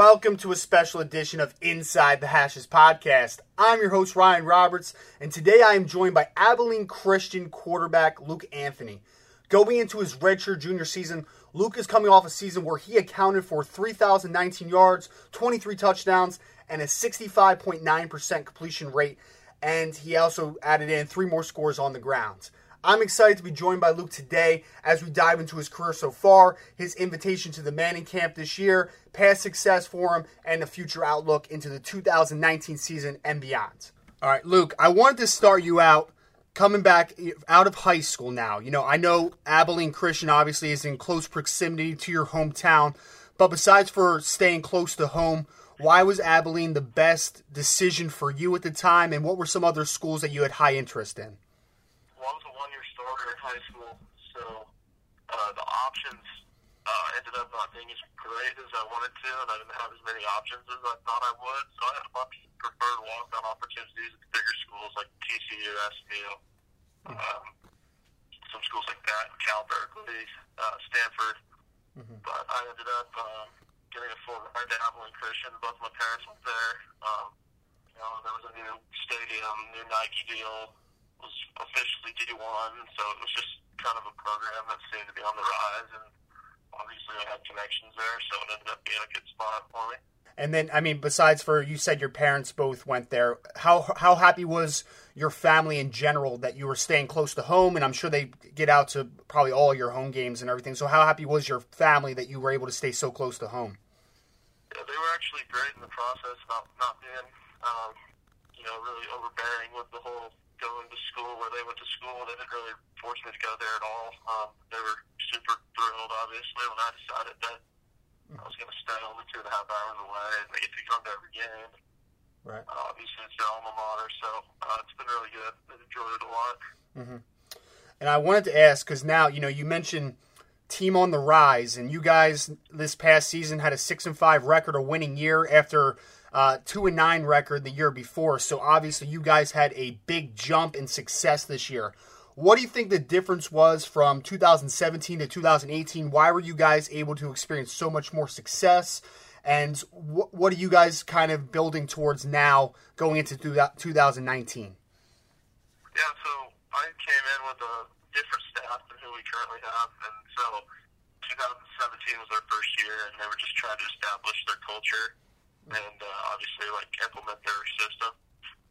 welcome to a special edition of Inside the Hashes podcast. I'm your host, Ryan Roberts, and today I am joined by Abilene Christian quarterback Luke Anthony. Going into his redshirt junior season, Luke is coming off a season where he accounted for 3,019 yards, 23 touchdowns, and a 65.9% completion rate, and he also added in three more scores on the ground. I'm excited to be joined by Luke today as we dive into his career so far, his invitation to the Manning camp this year, past success for him, and the future outlook into the 2019 season and beyond. All right, Luke, I wanted to start you out coming back out of high school now. You know, I know Abilene Christian obviously is in close proximity to your hometown, but besides for staying close to home, why was Abilene the best decision for you at the time, and what were some other schools that you had high interest in? High school, so uh, the options uh, ended up not being as great as I wanted to, and I didn't have as many options as I thought I would. So I had a bunch of preferred walk-on opportunities at bigger schools like TCU, SMU, um, some schools like that, Cal Berkeley, uh, Stanford. Mm-hmm. But I ended up uh, getting a full ride to Abilene Christian. Both my parents went there. Um, you know, there was a new stadium, new Nike deal was officially D1, so it was just kind of a program that seemed to be on the rise, and obviously I had connections there, so it ended up being a good spot for me. And then, I mean, besides for you said your parents both went there. How how happy was your family in general that you were staying close to home? And I'm sure they get out to probably all your home games and everything. So how happy was your family that you were able to stay so close to home? Yeah, they were actually great in the process, not not being, um, you know, really overbearing with the whole going to school where they went to school. They didn't really force me to go there at all. Um, they were super thrilled, obviously, when I decided that I was going to stay only two and a half hours away and they get to come to every game. Right. Uh, obviously, it's their alma mater, so uh, it's been really good. I enjoyed it a lot. Mm-hmm. And I wanted to ask because now you know you mentioned team on the rise, and you guys this past season had a six and five record, a winning year after uh, two and nine record the year before. So obviously, you guys had a big jump in success this year. What do you think the difference was from 2017 to 2018? Why were you guys able to experience so much more success? And wh- what are you guys kind of building towards now going into 2019? Yeah, so I came in with a different staff than who we currently have. And so 2017 was their first year, and they were just trying to establish their culture and uh, obviously like implement their system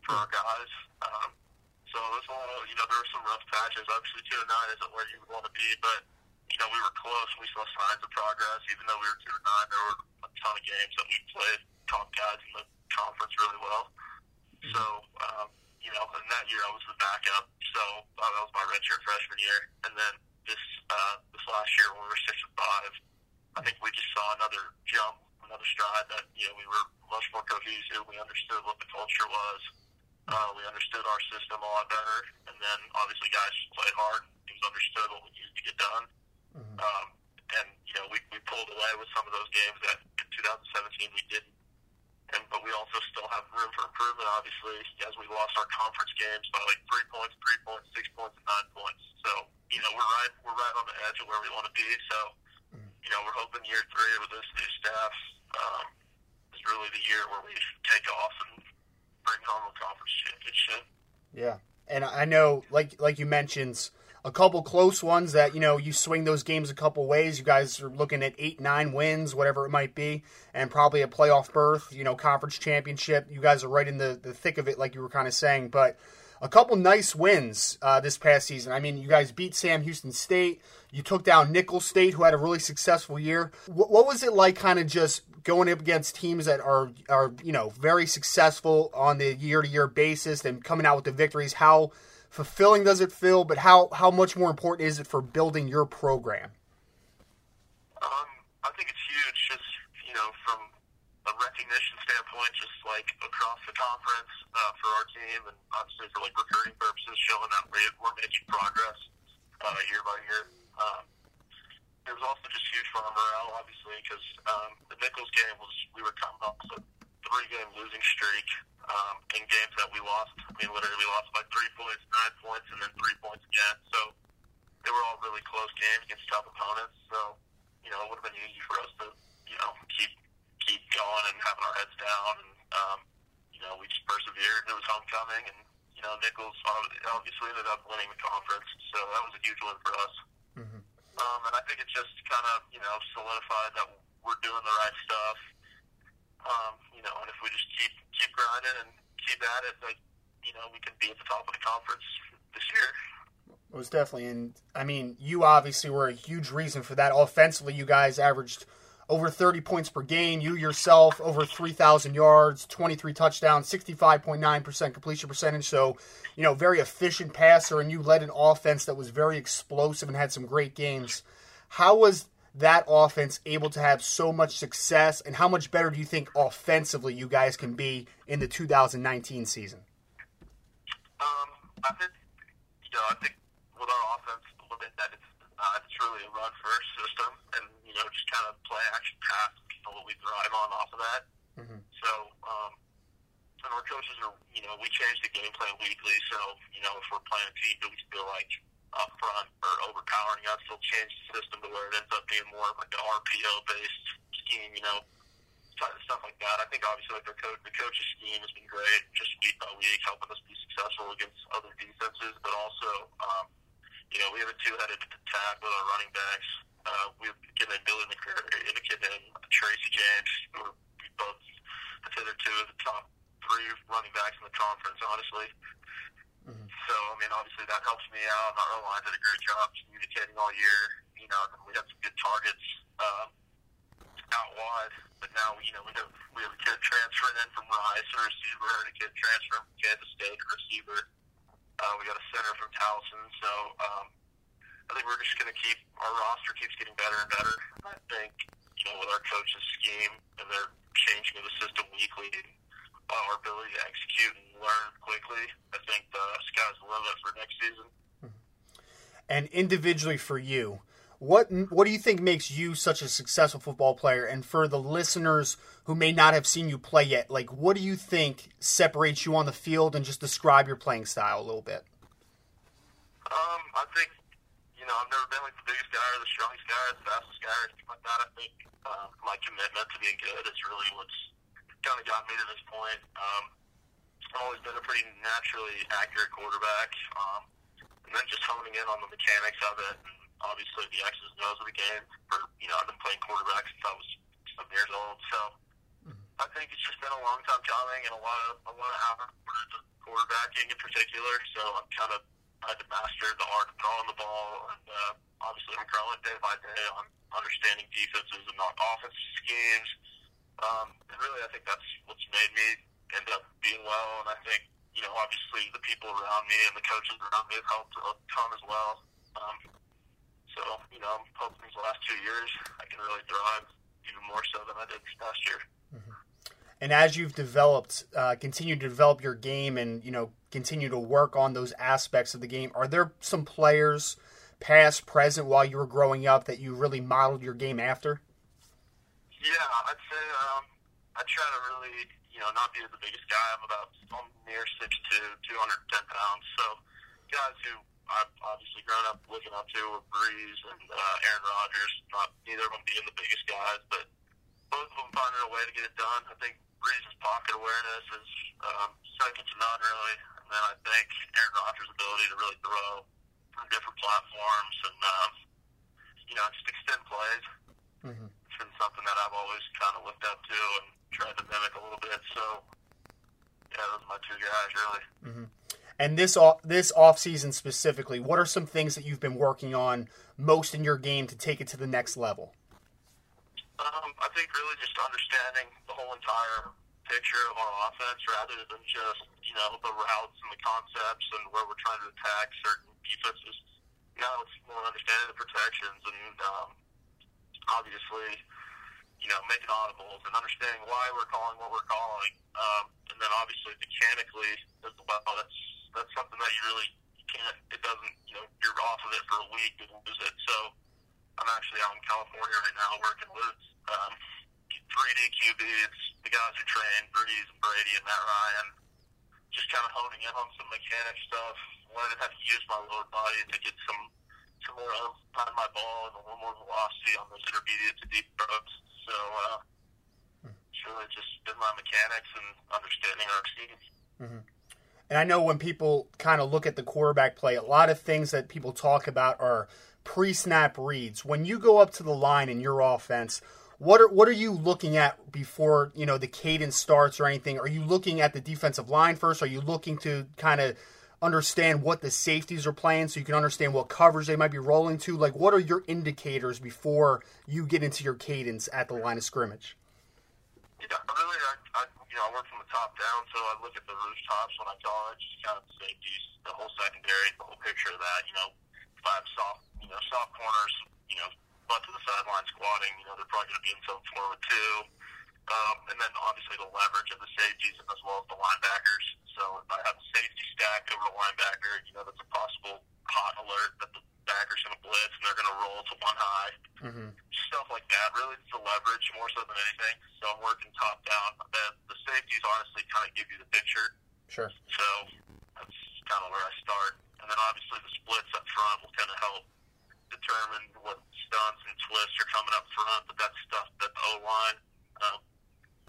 for our guys. Um, so this all, you know, there were some rough patches. Obviously, two and nine isn't where you want to be, but you know, we were close. We saw signs of progress, even though we were two and nine. There were a ton of games that we played top guys in the conference really well. Mm-hmm. So, um, you know, in that year I was the backup. So uh, that was my redshirt freshman year, and then this uh, this last year when we were six and five, I think we just saw another jump another stride that you know we were much more cohesive. We understood what the culture was. Uh, we understood our system a lot better, and then obviously guys played hard. It was understood what we needed to get done. Mm-hmm. Um, and you know we, we pulled away with some of those games that in 2017 we didn't. And but we also still have room for improvement. Obviously, as we lost our conference games by like three points, three points, six points, and nine points. So you know we're right we're right on the edge of where we want to be. So mm-hmm. you know we're hoping year three with this new staff um, is really the year where we take off and bring home a conference championship. Yeah, and I know, like like you mentioned, a couple close ones that you know you swing those games a couple ways. You guys are looking at eight, nine wins, whatever it might be, and probably a playoff berth. You know, conference championship. You guys are right in the the thick of it, like you were kind of saying, but a couple nice wins uh, this past season. I mean, you guys beat Sam Houston State. You took down Nicholls State, who had a really successful year. What was it like, kind of just going up against teams that are are you know very successful on the year to year basis and coming out with the victories? How fulfilling does it feel? But how how much more important is it for building your program? Um, I think it's huge. Just you know, from a recognition standpoint, just like across the conference uh, for our team, and obviously for like recruiting purposes, showing that we, we're making progress uh, year by year. Um, it was also just huge for our morale, obviously, because um, the Nicholls game was we were coming off a three-game losing streak um, in games that we lost. I mean, literally, we lost by three points, nine points, and then three points again. So they were all really close games against tough opponents. So you know, it would have been easy for us to you know keep keep going and having our heads down. And um, you know, we just persevered. It was homecoming, and you know, Nicholls obviously ended up winning the conference, so that was a huge win for us. Um, and I think it just kind of you know solidified that we're doing the right stuff. Um, you know, and if we just keep keep grinding and keep at it, like you know, we can be at the top of the conference this year. Most definitely, and I mean, you obviously were a huge reason for that. Offensively, you guys averaged over 30 points per game. You yourself over 3,000 yards, 23 touchdowns, 65.9% completion percentage. So, you know, very efficient passer, and you led an offense that was very explosive and had some great games. How was that offense able to have so much success, and how much better do you think offensively you guys can be in the 2019 season? Um, I think, you know, I think with our offense, a little bit that it's uh, it's really a run first system, and you know just kind of play action pass, know, what we thrive on off of that. Mm-hmm. So, um, and our coaches are, you know, we change the game plan weekly. So, you know, if we're playing a team that we feel like up front or overpowering us, they'll change the system to where it ends up being more of like an RPO based scheme. You know, stuff like that. I think obviously like their coach, the coach's scheme has been great, just week by week, helping us be successful against other defenses, but also. Um, you know, we have a two-headed attack with our running backs. Uh, we've given Billy McCrary and a kid named Tracy James, who are both, I'd they're two of the top three running backs in the conference, honestly. Mm-hmm. So, I mean, obviously that helps me out. Our O-line did a great job communicating all year. You know, we had some good targets uh, out wide, but now, you know, we have we have a kid transferring in from Rice, a receiver, and a kid transferring from Kansas State, a receiver. Uh, we got a center from Towson, so um, I think we're just going to keep our roster keeps getting better and better. I think you know with our coach's scheme and their changing of the system weekly, uh, our ability to execute and learn quickly, I think the sky's the limit for next season. And individually for you, what what do you think makes you such a successful football player? And for the listeners who may not have seen you play yet, like what do you think separates you on the field? And just describe your playing style a little bit. Um, I think you know I've never been like the biggest guy or the strongest guy or the fastest guy or anything like that. I think uh, my commitment to being good is really what's kind of got me to this point. Um, I've always been a pretty naturally accurate quarterback, um, and then just honing in on the mechanics of it. And, obviously the X's and O's of the game. For you know, I've been playing quarterback since I was seven years old, so mm-hmm. I think it's just been a long time coming and a lot of a lot of into quarterbacking in particular. So I'm kind of had to master the art of throwing the ball, and uh, obviously I'm growing day by day on understanding defenses and not offensive schemes. Um, and really, I think that's what's made me end up being well. And I think you know, obviously the people around me and the coaches around me have helped a ton as well. Um, so, you know, I'm hoping these last two years I can really thrive even more so than I did this past year. Mm-hmm. And as you've developed, uh, continue to develop your game and, you know, continue to work on those aspects of the game, are there some players, past, present, while you were growing up that you really modeled your game after? Yeah, I'd say um, I try to really, you know, not be the biggest guy. I'm about I'm near 6'2", 210 pounds. So guys who I've obviously grown up looking up to with Brees and uh, Aaron Rodgers. Not neither of them being the biggest guys, but both of them finding a way to get it done. I think Brees' pocket awareness is um, second to none, really. And then I think Aaron Rodgers' ability to really throw from different platforms and um, you know just extend plays. Mm-hmm. It's been something that I've always kind of looked up to and tried to mimic a little bit. So yeah, those are my two guys, really. Mm-hmm. And this off, this off season specifically, what are some things that you've been working on most in your game to take it to the next level? Um, I think really just understanding the whole entire picture of our offense rather than just you know the routes and the concepts and where we're trying to attack certain defenses. Now it's more understanding the protections and um, obviously you know making audibles and understanding why we're calling what we're calling. Um, and then obviously mechanically as well. That's that's something that you really you can't. It doesn't. You know, you're off of it for a week and lose it. So I'm actually out in California right now working with um, 3D QB. It's the guys who train Brees and Brady and Matt Ryan. Just kind of honing in on some mechanic stuff, learning how to use my lower body to get some some more on my ball and a little more velocity on those intermediate to deep throws. So uh, it's really just been my mechanics and understanding our schemes. Mm-hmm. And I know when people kind of look at the quarterback play, a lot of things that people talk about are pre-snap reads. When you go up to the line in your offense, what are what are you looking at before you know the cadence starts or anything? Are you looking at the defensive line first? Are you looking to kind of understand what the safeties are playing so you can understand what coverage they might be rolling to? Like, what are your indicators before you get into your cadence at the line of scrimmage? Yeah, I, you know I work from the top down, so I look at the rooftops when I college, kind of safeties, the whole secondary, the whole picture of that. You know, five soft, you know, soft corners, you know, butt to the sideline squatting. You know, they're probably going to be in some form of two. Um, and then obviously the leverage of the safeties as well as the linebackers. So if I have a safety stack over the linebacker, you know, that's a possible hot alert that the backer's going to blitz and they're going to roll to one high. Mm-hmm. Stuff like that. Really, it's the leverage more so than anything. So I'm working top down. The, the safeties honestly kind of give you the picture. Sure. So that's kind of where I start. And then obviously the splits up front will kind of help determine what stunts and twists are coming up front. But that's stuff that the O line um,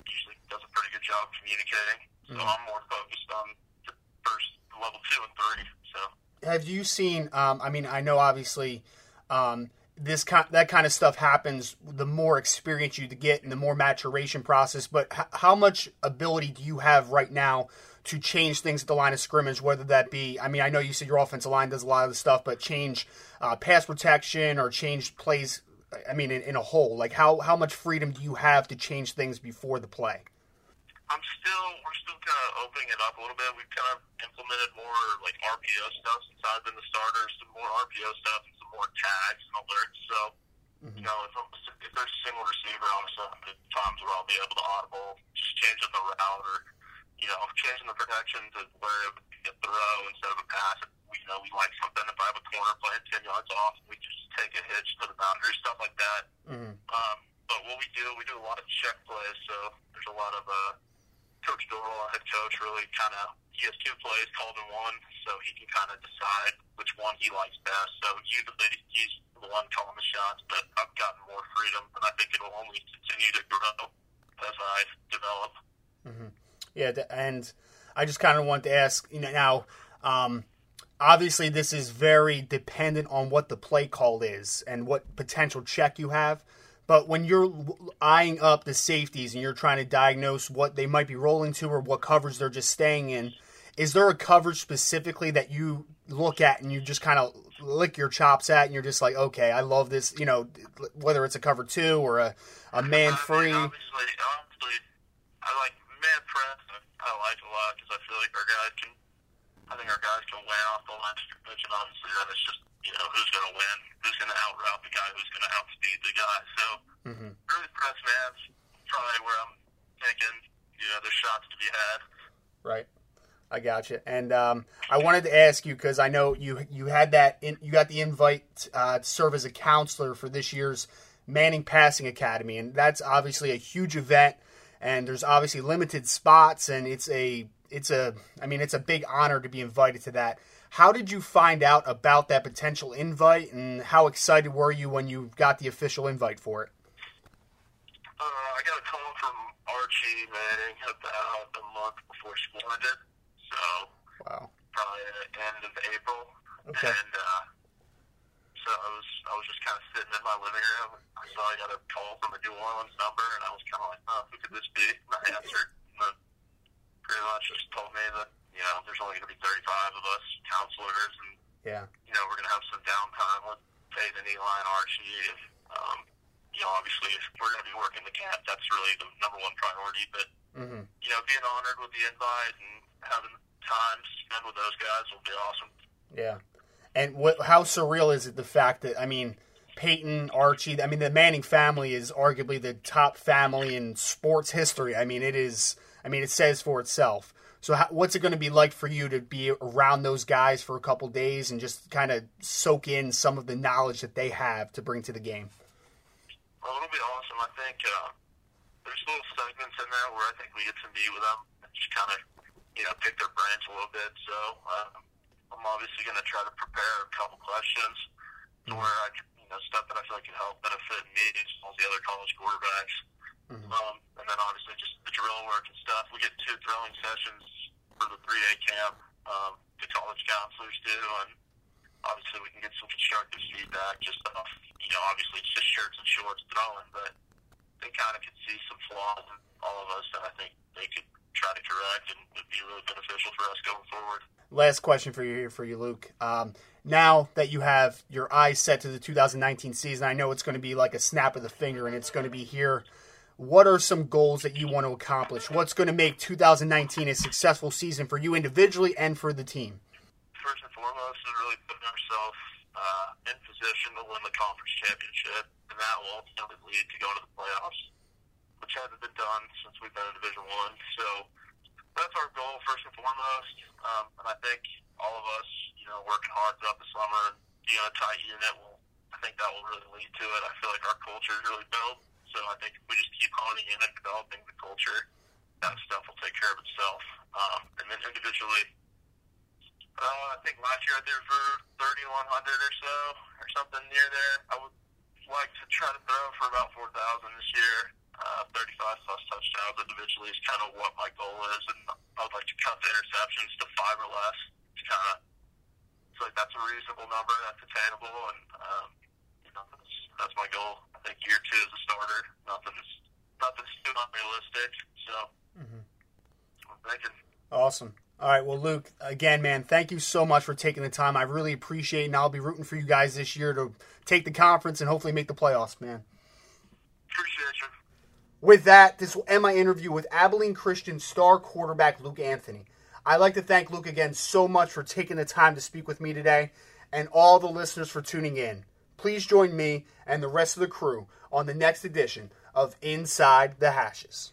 usually does a pretty good job communicating. So mm-hmm. I'm more focused on the first level two and three. So have you seen? Um, I mean, I know obviously. Um, this kind, that kind of stuff happens the more experience you get and the more maturation process. But h- how much ability do you have right now to change things at the line of scrimmage, whether that be, I mean, I know you said your offensive line does a lot of the stuff, but change uh, pass protection or change plays, I mean, in, in, a whole? Like, how, how much freedom do you have to change things before the play? I'm still, we're still kind of opening it up a little bit. We've kind of implemented more like RPO stuff since I've been the starter, some more RPO stuff and some more tags and alerts. So, mm-hmm. you know, if, I'm, if there's a single receiver, obviously, times where I'll be able to audible, just change up the route or you know, changing the protection to where it would be a throw instead of a pass. We, you know, we like something. If I have a corner playing 10 yards off, we just take a hitch to the boundary, stuff like that. Mm-hmm. Um, but what we do, we do a lot of check plays. So there's a lot of, uh, Coach Dorrel, our head coach, really kind of, he has two plays called in one, so he can kind of decide which one he likes best. So usually he's the one calling the shots, but I've gotten more freedom, and I think it will only continue to grow as I develop. Mm-hmm. Yeah, and I just kind of want to ask, you know, now, um, obviously this is very dependent on what the play call is and what potential check you have. But when you're eyeing up the safeties and you're trying to diagnose what they might be rolling to or what coverage they're just staying in, is there a coverage specifically that you look at and you just kind of lick your chops at and you're just like, okay, I love this, you know, whether it's a cover two or a, a man free? I mean, obviously, obviously, I like man press, I, I like a lot because I feel like our guys can. I think our guys can win off the line of scrimmage, and obviously then it's just you know who's going to win, who's going to outroute the guy, who's going to outspeed the guy. So mm-hmm. really press man's probably where I'm thinking you know there's shots to be had. Right. I got you. And um, I wanted to ask you because I know you you had that in, you got the invite uh, to serve as a counselor for this year's Manning Passing Academy, and that's obviously a huge event and there's obviously limited spots, and it's a it's a I mean it's a big honor to be invited to that. How did you find out about that potential invite, and how excited were you when you got the official invite for it? Uh, I got a call from Archie Manning about a month before school ended, so wow, probably at the end of April, okay. and uh, so I was I was just kind of sitting in my living room. I saw I got a call from a New Orleans number, and I was kind of like, oh, who could this be? And I answered. And pretty much just told me that you know there's only going to be 35 of us counselors, and yeah, you know we're going to have some downtime with Peyton, Eli, and Archie. And, um, you know, obviously, if we're going to be working the camp, that's really the number one priority. But mm-hmm. you know, being honored with the invite and having time to spend with those guys will be awesome. Yeah. And what, how surreal is it the fact that I mean, Peyton, Archie, I mean, the Manning family is arguably the top family in sports history. I mean, it is. I mean, it says for itself. So, how, what's it going to be like for you to be around those guys for a couple days and just kind of soak in some of the knowledge that they have to bring to the game? Well, it'll be awesome. I think uh, there's little segments in there where I think we get to meet with them and just kind of, you know, pick their brains a little bit. So, uh, I'm obviously going to try to prepare a couple questions to where I can, you know, stuff that I feel like can help benefit me as well as the other college quarterbacks. Mm-hmm. Um, and then obviously just the drill work and stuff. We get two throwing sessions for the three day camp. Um, the college counselors do, and obviously we can get some constructive feedback just off, you know, obviously it's just shirts and shorts throwing, but they kind of could see some flaws in all of us that I think they could try to correct and would be really beneficial for us going forward. Last question for you here for you, Luke. Um, now that you have your eyes set to the 2019 season, I know it's going to be like a snap of the finger, and it's going to be here. What are some goals that you want to accomplish? What's going to make 2019 a successful season for you individually and for the team? First and foremost is really putting ourselves uh, in position to win the conference championship, and that will ultimately lead to going to the playoffs, which hasn't been done since we've been in Division One. So that's our goal first and foremost. Um, and I think all of us, you know, working hard throughout the summer being a tight unit will. I think that will really lead to it. I feel like our culture is really built. So I think if we just keep honing in and developing the culture, that stuff will take care of itself. Um, and then individually, uh, I think last year I did for 3,100 or so, or something near there. I would like to try to throw for about 4,000 this year uh, 35 plus touchdowns individually is kind of what my goal is, and I would like to cut the interceptions to five or less. It's kind of like that's a reasonable number, that's attainable, and um, you know that's, that's my goal. I think year two as a starter, nothing's nothing's too unrealistic. So mm-hmm. I'm thinking. Awesome. All right, well, Luke, again, man, thank you so much for taking the time. I really appreciate it, and I'll be rooting for you guys this year to take the conference and hopefully make the playoffs, man. Appreciate you. With that, this will end my interview with Abilene Christian star quarterback Luke Anthony. I'd like to thank Luke again so much for taking the time to speak with me today and all the listeners for tuning in. Please join me and the rest of the crew on the next edition of Inside the Hashes.